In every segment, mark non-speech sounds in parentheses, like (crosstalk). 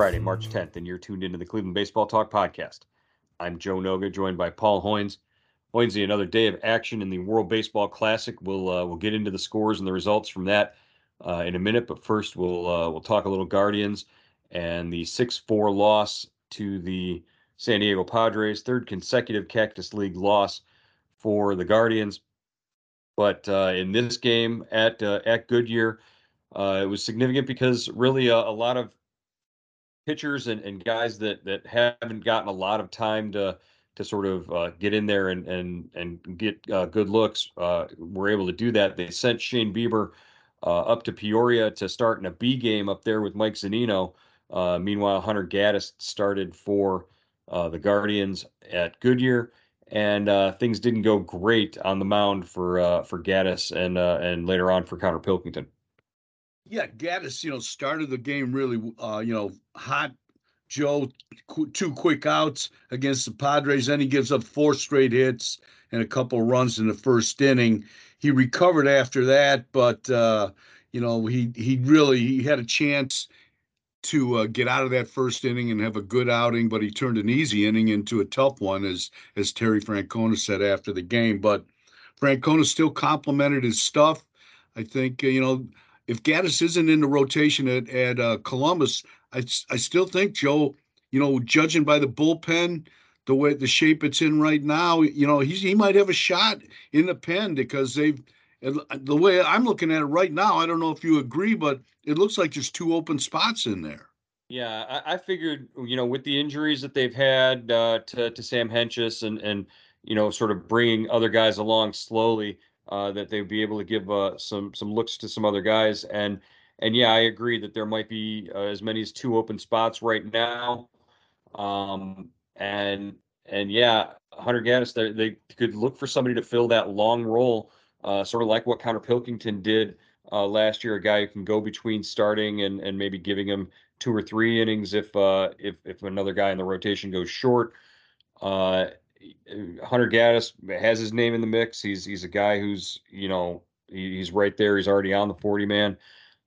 Friday, March 10th, and you're tuned into the Cleveland Baseball Talk podcast. I'm Joe Noga, joined by Paul Hoynes. Hoynesy, another day of action in the World Baseball Classic. We'll uh, we'll get into the scores and the results from that uh, in a minute, but first we'll uh, we'll talk a little Guardians and the six-four loss to the San Diego Padres, third consecutive Cactus League loss for the Guardians. But uh, in this game at uh, at Goodyear, uh, it was significant because really a lot of pitchers and, and guys that that haven't gotten a lot of time to to sort of uh, get in there and and and get uh, good looks uh, were able to do that. They sent Shane Bieber uh, up to Peoria to start in a B game up there with Mike Zunino. Uh, meanwhile, Hunter Gaddis started for uh, the Guardians at Goodyear, and things didn't go great on the mound for for Gaddis and and later on for Connor Pilkington. Yeah, Gaddis, you know, started the game really, uh, you know, hot. Joe, two quick outs against the Padres. Then he gives up four straight hits and a couple runs in the first inning. He recovered after that, but uh, you know, he he really he had a chance to uh, get out of that first inning and have a good outing, but he turned an easy inning into a tough one, as as Terry Francona said after the game. But Francona still complimented his stuff. I think uh, you know if Gaddis isn't in the rotation at, at uh, Columbus, I, I still think Joe, you know, judging by the bullpen, the way the shape it's in right now, you know, he's he might have a shot in the pen because they've the way I'm looking at it right now. I don't know if you agree, but it looks like there's two open spots in there. Yeah, I, I figured, you know, with the injuries that they've had uh, to to Sam Hentges and and you know, sort of bringing other guys along slowly uh, that they'd be able to give uh, some some looks to some other guys. And and yeah, I agree that there might be uh, as many as two open spots right now. Um, and and yeah, Hunter Gaddis, they, they could look for somebody to fill that long role, uh, sort of like what Connor Pilkington did uh, last year. A guy who can go between starting and and maybe giving him two or three innings if uh, if if another guy in the rotation goes short. Uh, Hunter Gaddis has his name in the mix. He's he's a guy who's you know he's right there. He's already on the forty man.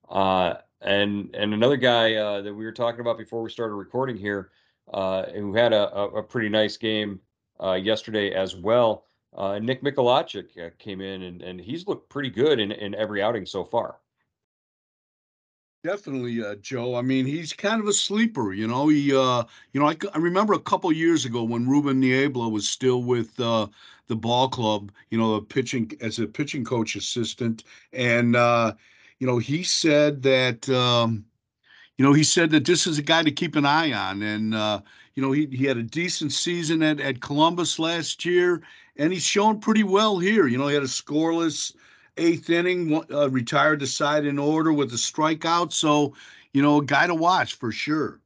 Uh, and and another guy uh, that we were talking about before we started recording here, uh, who had a, a, pretty nice game uh, yesterday as well. Uh, Nick Mikolajchak uh, came in and, and he's looked pretty good in, in every outing so far. Definitely, uh, Joe. I mean, he's kind of a sleeper. You know, he, uh, you know, I, I remember a couple years ago when Ruben Niebla was still with uh, the ball club. You know, pitching as a pitching coach assistant, and uh, you know, he said that, um, you know, he said that this is a guy to keep an eye on, and uh, you know, he he had a decent season at at Columbus last year, and he's shown pretty well here. You know, he had a scoreless eighth inning, uh, retired the side in order with a strikeout. So, you know, a guy to watch for sure.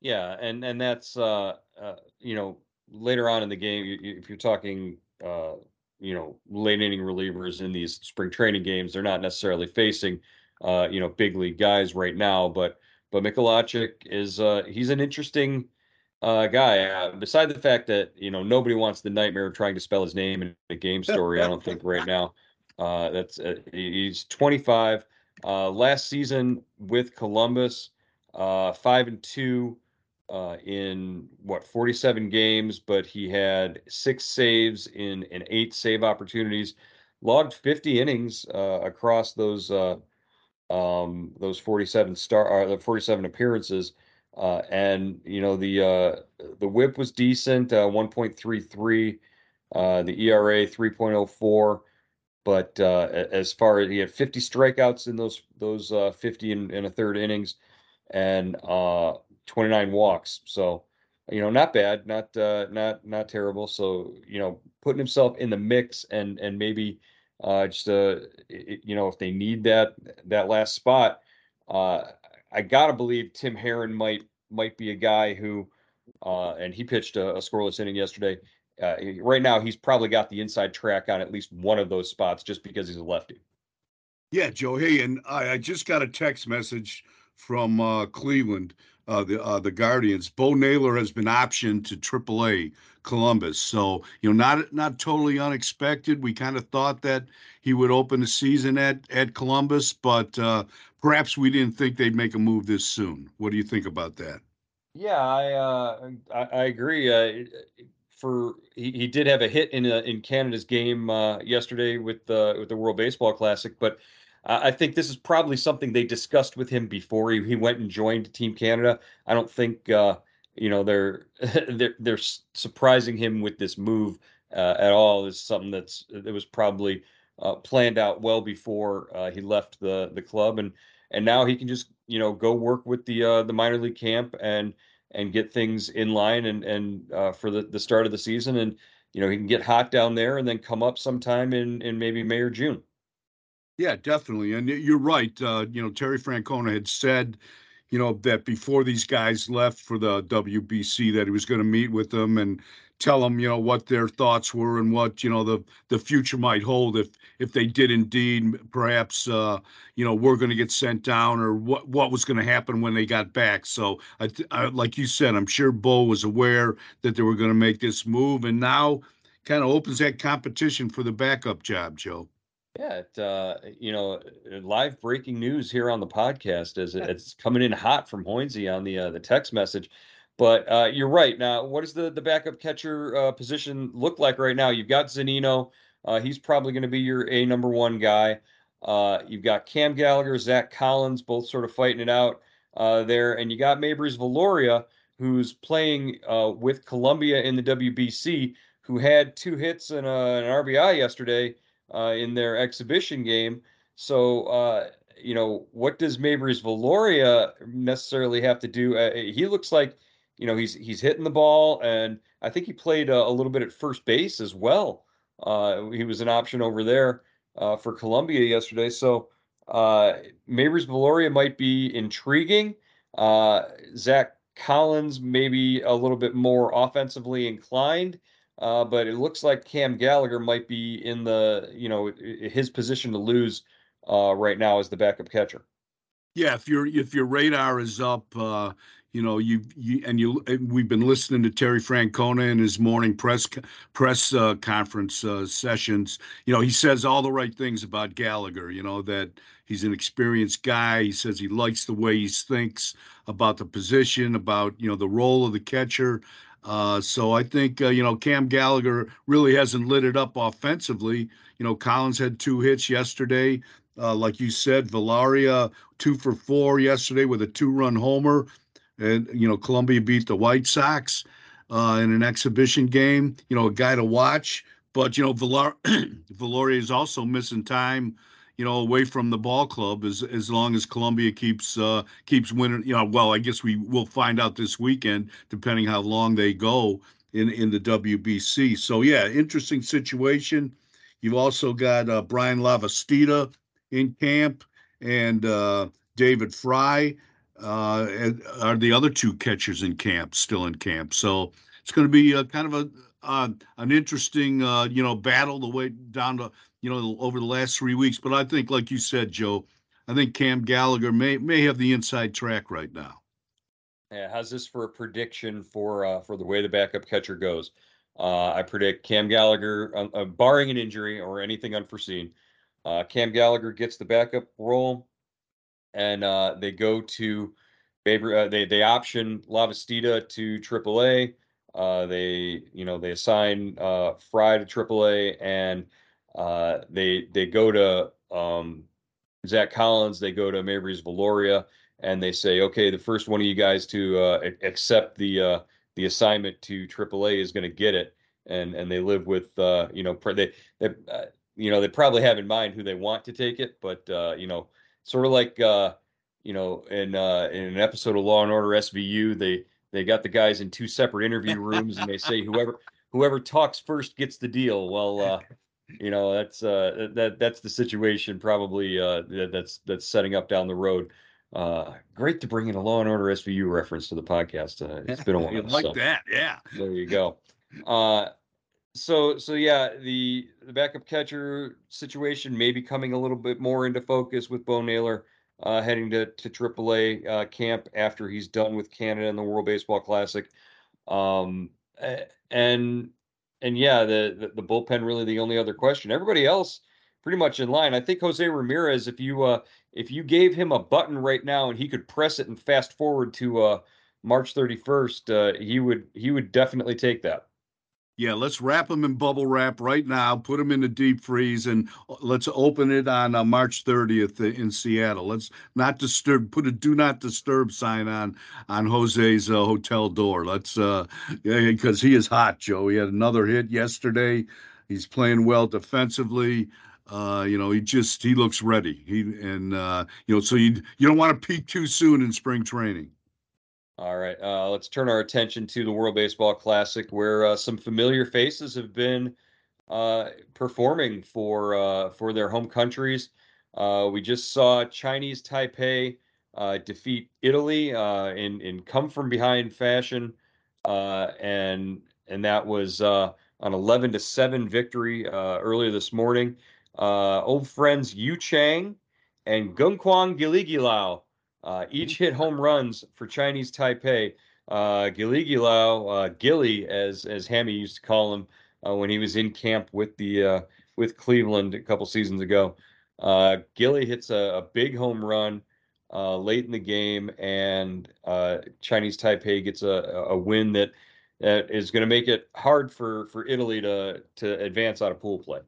Yeah, and and that's uh, uh you know later on in the game, if you're talking uh, you know late inning relievers in these spring training games, they're not necessarily facing uh, you know big league guys right now, but but Mikolajchak is uh, he's an interesting uh, guy. Uh, beside the fact that you know nobody wants the nightmare of trying to spell his name in a game story, I don't think right now. Uh, that's uh, he's 25. Uh, last season with Columbus, uh, five and two uh, in what 47 games, but he had six saves in in eight save opportunities. Logged 50 innings across those um, those 47 star the 47 appearances. And you know the the WHIP was decent, uh, 1.33. the ERA 3.04. But uh, as far as he had 50 strikeouts in those those uh, 50 in, in, a third innings, and uh, 29 walks. So, you know, not bad, not uh, not not terrible. So, you know, putting himself in the mix and and maybe uh, just uh, you know, if they need that that last spot, I gotta believe Tim Herrin might might be a guy who, uh, and he pitched a, a scoreless inning yesterday uh, right now he's probably got the inside track on at least one of those spots just because he's a lefty. Yeah, Joe. Hey, and I, I just got a text message from uh, Cleveland. uh, the uh, the Guardians. Bo Naylor has been optioned to AAA Columbus, so you know not not totally unexpected. We kind of thought that he would open the season at at Columbus, but uh, perhaps we didn't think they'd make a move this soon. What do you think about that? Yeah, I uh, I, I agree. Uh, for he, he did have a hit in a, in Canada's game uh, yesterday with the with the World Baseball Classic, but I think this is probably something they discussed with him before he, he went and joined Team Canada. I don't think uh, you know they're (laughs) they're they're surprising him with this move uh, at all. Is something that's that was probably uh, planned out well before uh, he left the the club, and and now he can just you know go work with the uh, the minor league camp and and get things in line and and uh, for the the start of the season, and you know he can get hot down there and then come up sometime in in maybe May or June. Yeah, definitely. And you're right. Uh, you know, Terry Francona had said, you know, that before these guys left for the WBC, that he was going to meet with them and tell them, you know, what their thoughts were and what, you know, the the future might hold if if they did indeed perhaps, uh, you know, we're going to get sent down or what what was going to happen when they got back. So, I, I, like you said, I'm sure Bo was aware that they were going to make this move, and now kind of opens that competition for the backup job, Joe. Yeah, it, uh, you know, uh, live breaking news here on the podcast as it's coming in hot from Hoynesy on the uh, the text message. But uh, you're right. Now, what does the the backup catcher uh, position look like right now? You've got Zunino. Uh, he's probably going to be your a number one guy. you've got Cam Gallagher, Zach Collins, both sort of fighting it out there, and you got Meibrys Viloria, who's playing with Colombia in the WBC, who had two hits and an RBI yesterday uh, in their exhibition game. So, uh, you know, what does Meibrys Viloria necessarily have to do? Uh, he looks like, you know, he's he's hitting the ball, and I think he played a, a little bit at first base as well. Uh, he was an option over there uh, for Colombia yesterday. So, uh, Meibrys Viloria might be intriguing. Uh, Zach Collins maybe a little bit more offensively inclined. Uh, but it looks like Cam Gallagher might be in the, you know, his position to lose uh, right now as the backup catcher. Yeah, if your if your radar is up, uh, you know you, you and you we've been listening to Terry Francona in his morning press press uh, conference uh, sessions. You know he says all the right things about Gallagher. You know that he's an experienced guy. He says he likes the way he thinks about the position, about you know the role of the catcher. Uh, so I think uh, you know Cam Gallagher really hasn't lit it up offensively. You know Collins had two hits yesterday, uh, like you said. Viloria two for four yesterday with a two-run homer, and you know Colombia beat the White Sox uh, in an exhibition game. You know a guy to watch, but you know Viloria (clears throat) is also missing time you know, away from the ball club as as long as Colombia keeps uh, keeps winning. You know, well, I guess we will find out this weekend, depending how long they go in in the WBC. So yeah, interesting situation. You've also got uh, Bryan Lavastida in camp and uh, David Fry uh, are the other two catchers in camp, still in camp. So it's going to be a, kind of a uh, an interesting, uh, you know, battle the way down to you know, over the last three weeks. But I think, like you said, Joe, I think Cam Gallagher may may have the inside track right now. Yeah, how's this for a prediction for uh, for the way the backup catcher goes? Uh, I predict Cam Gallagher, uh, uh barring an injury or anything unforeseen, uh, Cam Gallagher gets the backup role, and uh, they go to they they option Lavastida to AAA. they you know they assign Fry to AAA and uh, they they go to um, Zach Collins, they go to Meibrys Viloria, and they say, okay, the first one of you guys to uh, accept the uh, the assignment to AAA is going to get it, and and they live with uh, you know they they uh, you know they probably have in mind who they want to take it, but uh, you know sort of like you know in in an episode of Law and Order SVU, they they got the guys in two separate interview rooms, and they say whoever whoever talks first gets the deal. Well, uh, you know that's uh that that's the situation probably uh that, that's that's setting up down the road uh great to bring in a law and order svu reference to the podcast uh, it's been a (laughs) while like so. that yeah there you go uh so so yeah the the backup catcher situation may be coming a little bit more into focus with bo naylor uh, heading to to AAA uh, camp after he's done with Canada in the World Baseball Classic. Um, and and yeah, the, the, the bullpen really the only other question. Everybody else pretty much in line. I think Jose Ramirez, if you uh, if you gave him a button right now and he could press it and fast forward to uh, March 31st, uh, he would he would definitely take that. Yeah, let's wrap them in bubble wrap right now. Put them in the deep freeze, and uh, let's open it on uh, March 30th in Seattle. Let's not disturb. Put a do not disturb sign on on Jose's uh, hotel door. Let's uh, because he is hot, Joe. He had another hit yesterday. He's playing well defensively. Uh, you know, he just he looks ready. He and uh, you know, so you you don't want to peak too soon in spring training. All right, uh, let's turn our attention to the World Baseball Classic, where uh, some familiar faces have been uh, performing for uh, for their home countries. Uh, we just saw Chinese Taipei uh, defeat Italy in in come from behind fashion, and and that was an 11 to seven victory earlier this morning. old friends Yu Chang and Kungkuan Giljegiljaw uh, each hit home runs for Chinese Taipei. Uh, Giljegiljaw, uh, Gilly, as as Hammy used to call him uh, when he was in camp with the uh, with Cleveland a couple seasons ago. Uh, Gilly hits a, a, big home run uh, late in the game, and Chinese Taipei gets a, a win that that is going to make it hard for for Italy to to advance out of pool play.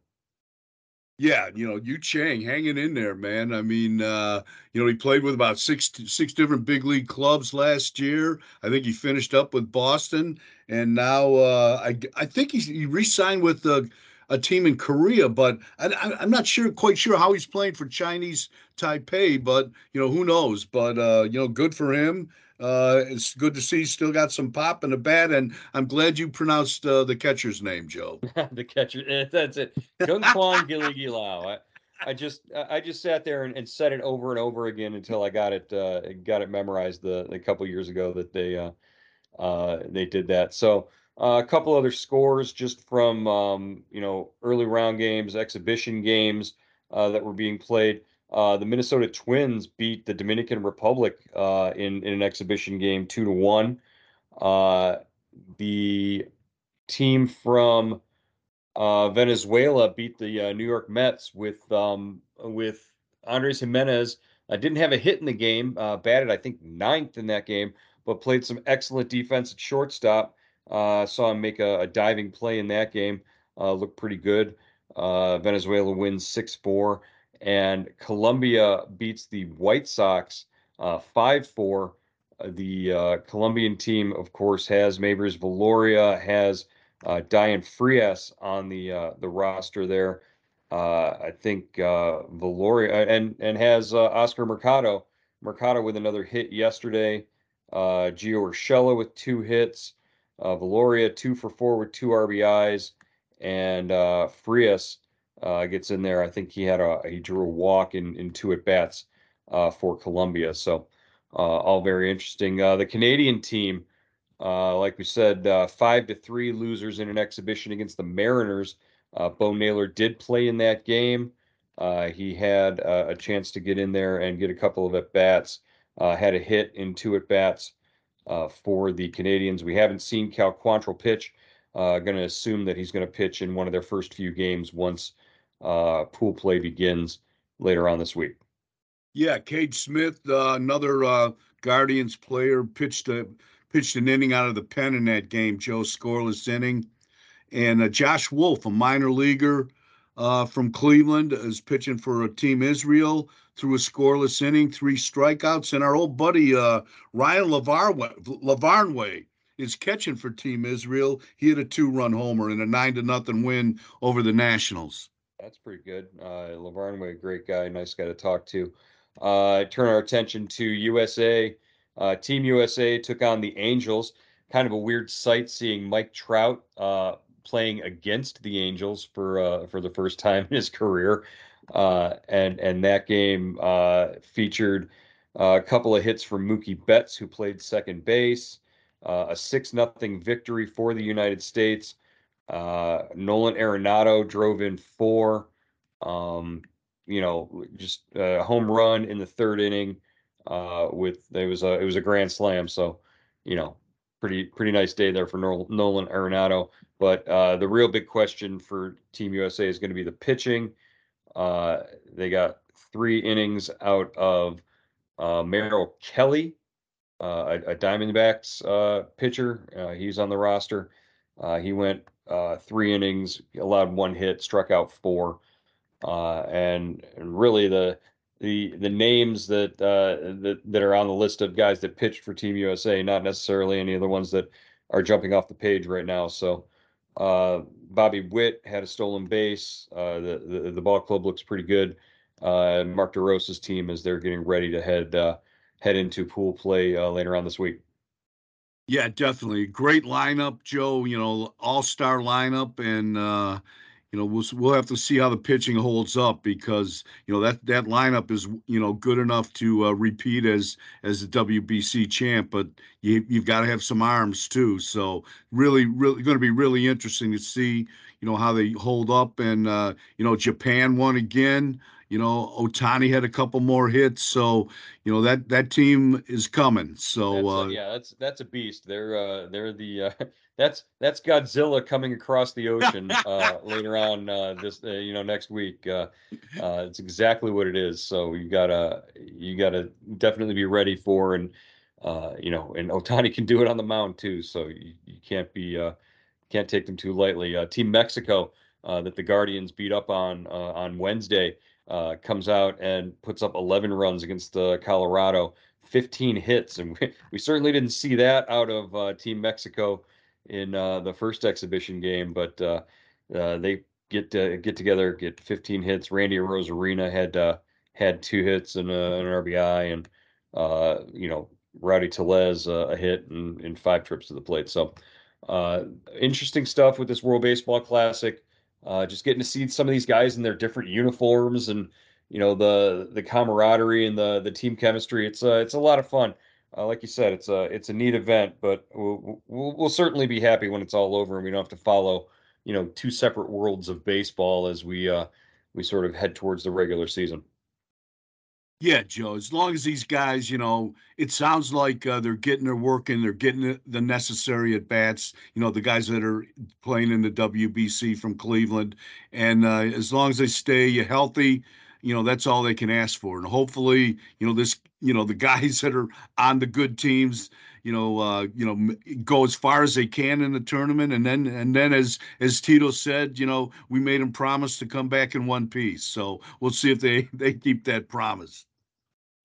Yeah, you know, Yu Chang hanging in there, man. I mean, uh, you know, he played with about six six different big league clubs last year. I think he finished up with Boston, and now uh, I I think he he re-signed with a, a team in Korea, but I, am not sure quite sure how he's playing for Chinese Taipei. But you know, who knows? But uh, you know, good for him. Uh, it's good to see still got some pop in the bat, and I'm glad you pronounced uh, the catcher's name, Joe. (laughs) the catcher, eh, that's it. Kungkuan Giljegiljaw. I, I just I just sat there and, and, said it over and over again until I got it uh, got it memorized the, the couple years ago that they uh, uh, they did that. So uh, a couple other scores just from um, you know early round games, exhibition games that were being played. Uh, the Minnesota Twins beat the Dominican Republic uh, in in an exhibition game two to one. Uh, the team from uh, Venezuela beat the uh, New York Mets with um, with Andres Gimenez. I didn't have a hit in the game. batted I think ninth in that game, but played some excellent defense at shortstop. saw him make a, a, diving play in that game. looked pretty good. Venezuela wins six four and Colombia beats the White Sox uh, five uh, four. The uh, Colombian team, of course, has Meibrys Viloria, has uh, Dayan Frias on the uh, the roster there. Uh, I think Viloria and and has Oscar Mercado. Mercado with another hit yesterday. Gio Urshela with two hits. Viloria two for four with two RBIs, and Frias uh, gets in there. I think he had a he drew a walk in in two at bats uh, for Colombia. So uh, all very interesting. Uh, the Canadian team, uh, like we said, five to three losers in an exhibition against the Mariners. Bo Naylor did play in that game. he had a chance to get in there and get a couple of at bats. had a hit in two at bats for the Canadians. We haven't seen Cal Quantrill pitch. Uh, going to assume that he's going to pitch in one of their first few games once uh, pool play begins later on this week. Yeah, Cade Smith, uh, another uh, Guardians player, pitched a pitched an inning out of the pen in that game. Joe scoreless inning, and uh, Josh Wolf, a minor leaguer uh, from Cleveland, is pitching for Team Israel through a scoreless inning, three strikeouts, and our old buddy uh, Ryan Lavarnway is catching for Team Israel. He had a two-run homer in a nine to nothing win over the Nationals. That's pretty good. Uh, Lavarnway, great guy, nice guy to talk to. Uh, turn our attention to USA. Uh, Team USA took on the Angels. Kind of a weird sight seeing Mike Trout uh, playing against the Angels for uh, for the first time in his career, uh, and and that game uh, featured a couple of hits from Mookie Betts, who played second base, a six nothing victory for the United States. Uh, Nolan Arenado drove in four. Um, you know, just a home run in the third inning. Uh, with it was a it was a grand slam, so you know, pretty pretty nice day there for Nolan Arenado. But uh, the real big question for Team USA is going to be the pitching. Uh, they got three innings out of uh, Merrill Kelly, uh, a, a, Diamondbacks uh, pitcher. Uh, he's on the roster. Uh, he went uh, three innings, allowed one hit, struck out four, and, and really the the the names that that that are on the list of guys that pitched for Team USA, not necessarily any of the ones that are jumping off the page right now. So. Bobby Witt had a stolen base. the, the the ball club looks pretty good uh, Mark DeRosa's team as they're getting ready to head uh, head into pool play uh, later on this week. Yeah, definitely great lineup, Joe. You know, all star lineup, and uh, you know we'll we'll have to see how the pitching holds up because you know that that lineup is you know good enough to uh, repeat as as the WBC champ, but you you've got to have some arms too. So really, really going to be really interesting to see you know how they hold up, and uh, you know Japan won again. You know, Ohtani had a couple more hits, so you know that that team is coming. So that's uh, yeah, that's that's a beast. They're uh, they're the uh, (laughs) that's that's Godzilla coming across the ocean (laughs) uh, later on uh, this uh, you know next week. Uh, uh, it's exactly what it is. So you gotta you gotta definitely be ready for and uh, you know and Ohtani (laughs) can do it on the mound too. So you, you can't be uh, can't take them too lightly. Uh, Team Mexico that the Guardians beat up on uh, on Wednesday uh, comes out and puts up 11 runs against uh, Colorado, 15 hits, and we, (laughs) we, certainly didn't see that out of uh, Team Mexico in uh, the first exhibition game. But uh, uh, they get get together, get 15 hits. Randy Arozarena had had two hits and an RBI, and you know Rowdy Tellez a hit and, five trips to the plate. So interesting stuff with this World Baseball Classic. Uh, just getting to see some of these guys in their different uniforms and you know the the camaraderie and the the team chemistry. It's uh, it's a lot of fun. Uh, like you said, it's a it's a neat event, but we'll, we'll, we'll certainly be happy when it's all over and we don't have to follow you know two separate worlds of baseball as we uh, we sort of head towards the regular season. Yeah, Joe. As long as these guys, you know, it sounds like uh, they're getting their work in, they're getting the necessary at bats. You know, the guys that are playing in the WBC from Cleveland, and uh, as long as they stay healthy, you know, that's all they can ask for. And hopefully, you know, this, you know, the guys (laughs) that are on the good teams, you know, uh, you know, go as far as they can in the tournament, and then and then as as Tito said, you know, we made them promise to come back in one piece. So we'll see if they (laughs) they keep that promise.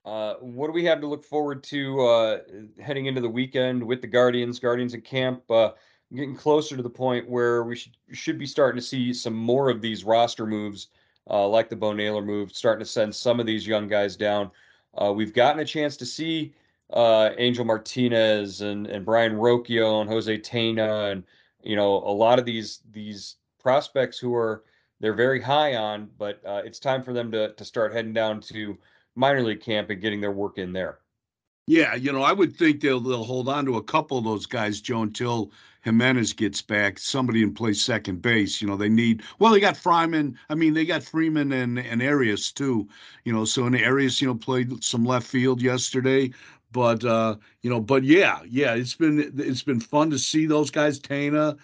Uh, what do we have to look forward to uh, heading into the weekend with the Guardians? Guardians in camp, uh, getting closer to the point where we should should be starting to see some more of these roster moves, uh, like the Bo Naylor move, starting to send some of these young guys down. Uh, we've gotten a chance to see Angel Martinez and and Brayan Rocchio and Jose Tena and you know a lot of these these prospects who are they're very high on, but it's time for them to to start heading down to minor league camp and getting their work in there. Yeah, you know, I would think they'll they'll hold on to a couple of those guys, Joe, until Gimenez gets back. Somebody in play second base. You know, they need. Well, they got Freeman. I mean, they got Freeman and and Arias too. You know, so in Arias, you know, played some left field yesterday. But uh, you know, but yeah, yeah, it's been it's been fun to see those guys. Tena,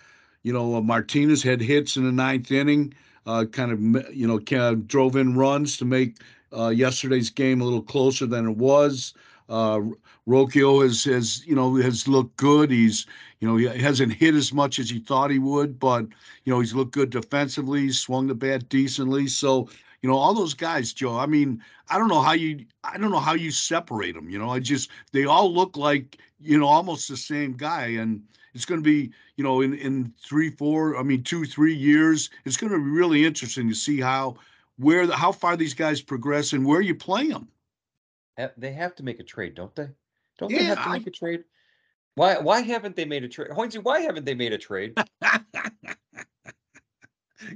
you know, uh, Martinez had hits in the ninth inning. Uh, kind of you know, kind of drove in runs to make uh, yesterday's game a little closer than it was. Uh, has, has, you know, has looked good. He's, you know, he hasn't hit as much as he thought he would, but you know, he's looked good defensively. He's swung the bat decently. So, you know, all those guys, Joe. I mean, I don't know how you, I don't know how you separate them. You know, I just they all look like, you know, almost the same guy, and it's going to be, you know, in in three, four, I mean, two, three years, it's going to be really interesting to see how where the, how far these guys progress and where you play them. They have to make a trade, don't they? Don't yeah, they have to make a trade? Why why haven't they made a trade? Hoynesy, why haven't they made a trade? (laughs)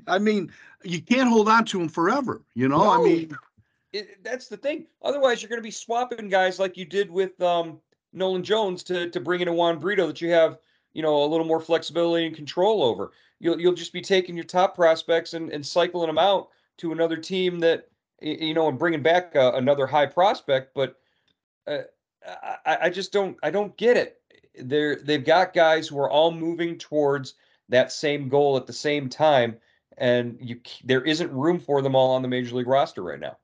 I mean, you can't hold on to them forever, you know? No, I mean, it, that's the thing. Otherwise, you're going to be swapping guys like you did with um, Nolan Jones to to bring in a Juan Brito that you have, you know, a little more flexibility and control over. You'll you'll just be taking your top prospects and, and cycling them out to another team that you know, and bringing back another high prospect, but uh, I, I just don't I don't get it. They're they've got guys who are all moving towards that same goal at the same time, and you there isn't room for them all on the major league roster right now.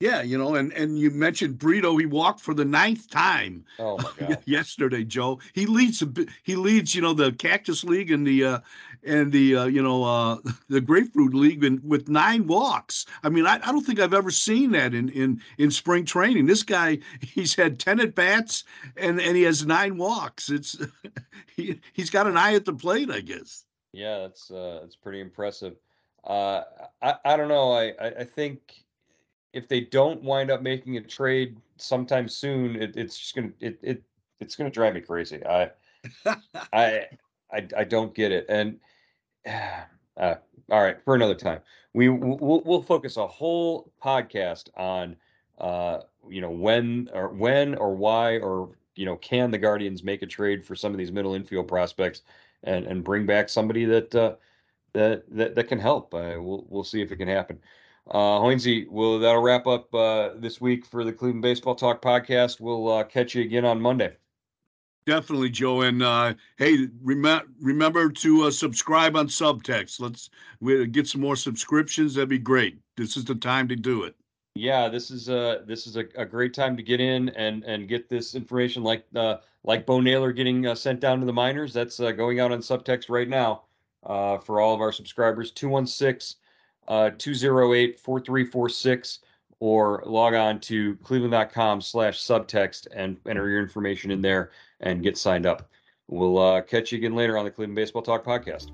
Yeah, you know, and and you mentioned Brito. He walked for the ninth time. Oh (laughs) yesterday, Joe. He leads. He leads. You know, the Cactus League and the uh, and the uh, you know uh, (laughs) the Grapefruit League in, with nine walks. I mean, I, I don't think I've ever seen that in in in spring training. This guy, (laughs) he's had ten at bats and and he has nine walks. It's he he's got an eye at the plate, I guess. Yeah, that's uh, that's pretty impressive. Uh, I I don't know. I I, I think if they don't wind up making a trade sometime soon, it, it's just gonna it, it it's gonna drive me crazy. I (laughs) I I I don't get it. And (sighs) uh, all right, for another time, we we'll, we'll focus a whole podcast on uh you know when or when or why or you know can the Guardians make a trade for some of these middle infield prospects and and bring back somebody that uh, that that that can help. Uh, we'll we'll see if it can happen. Uh, Hoynesy, well, that'll wrap up uh, this week for the Cleveland Baseball Talk podcast. We'll uh, catch you again on Monday. Definitely, Joe. And uh, hey, rem- remember to uh, subscribe on Subtext. Let's get some more subscriptions. That'd be great. This is the time to do it. Yeah, this is a this is a, a great time to get in and and get this information like uh, like Bo Naylor getting uh, sent down to the minors. That's uh, going out on Subtext right now uh, for all of our subscribers. Two one six uh, 208 4346 or log on to cleveland.com slash subtext and enter your information in there and get signed up. We'll uh, catch you again later on the Cleveland Baseball Talk podcast.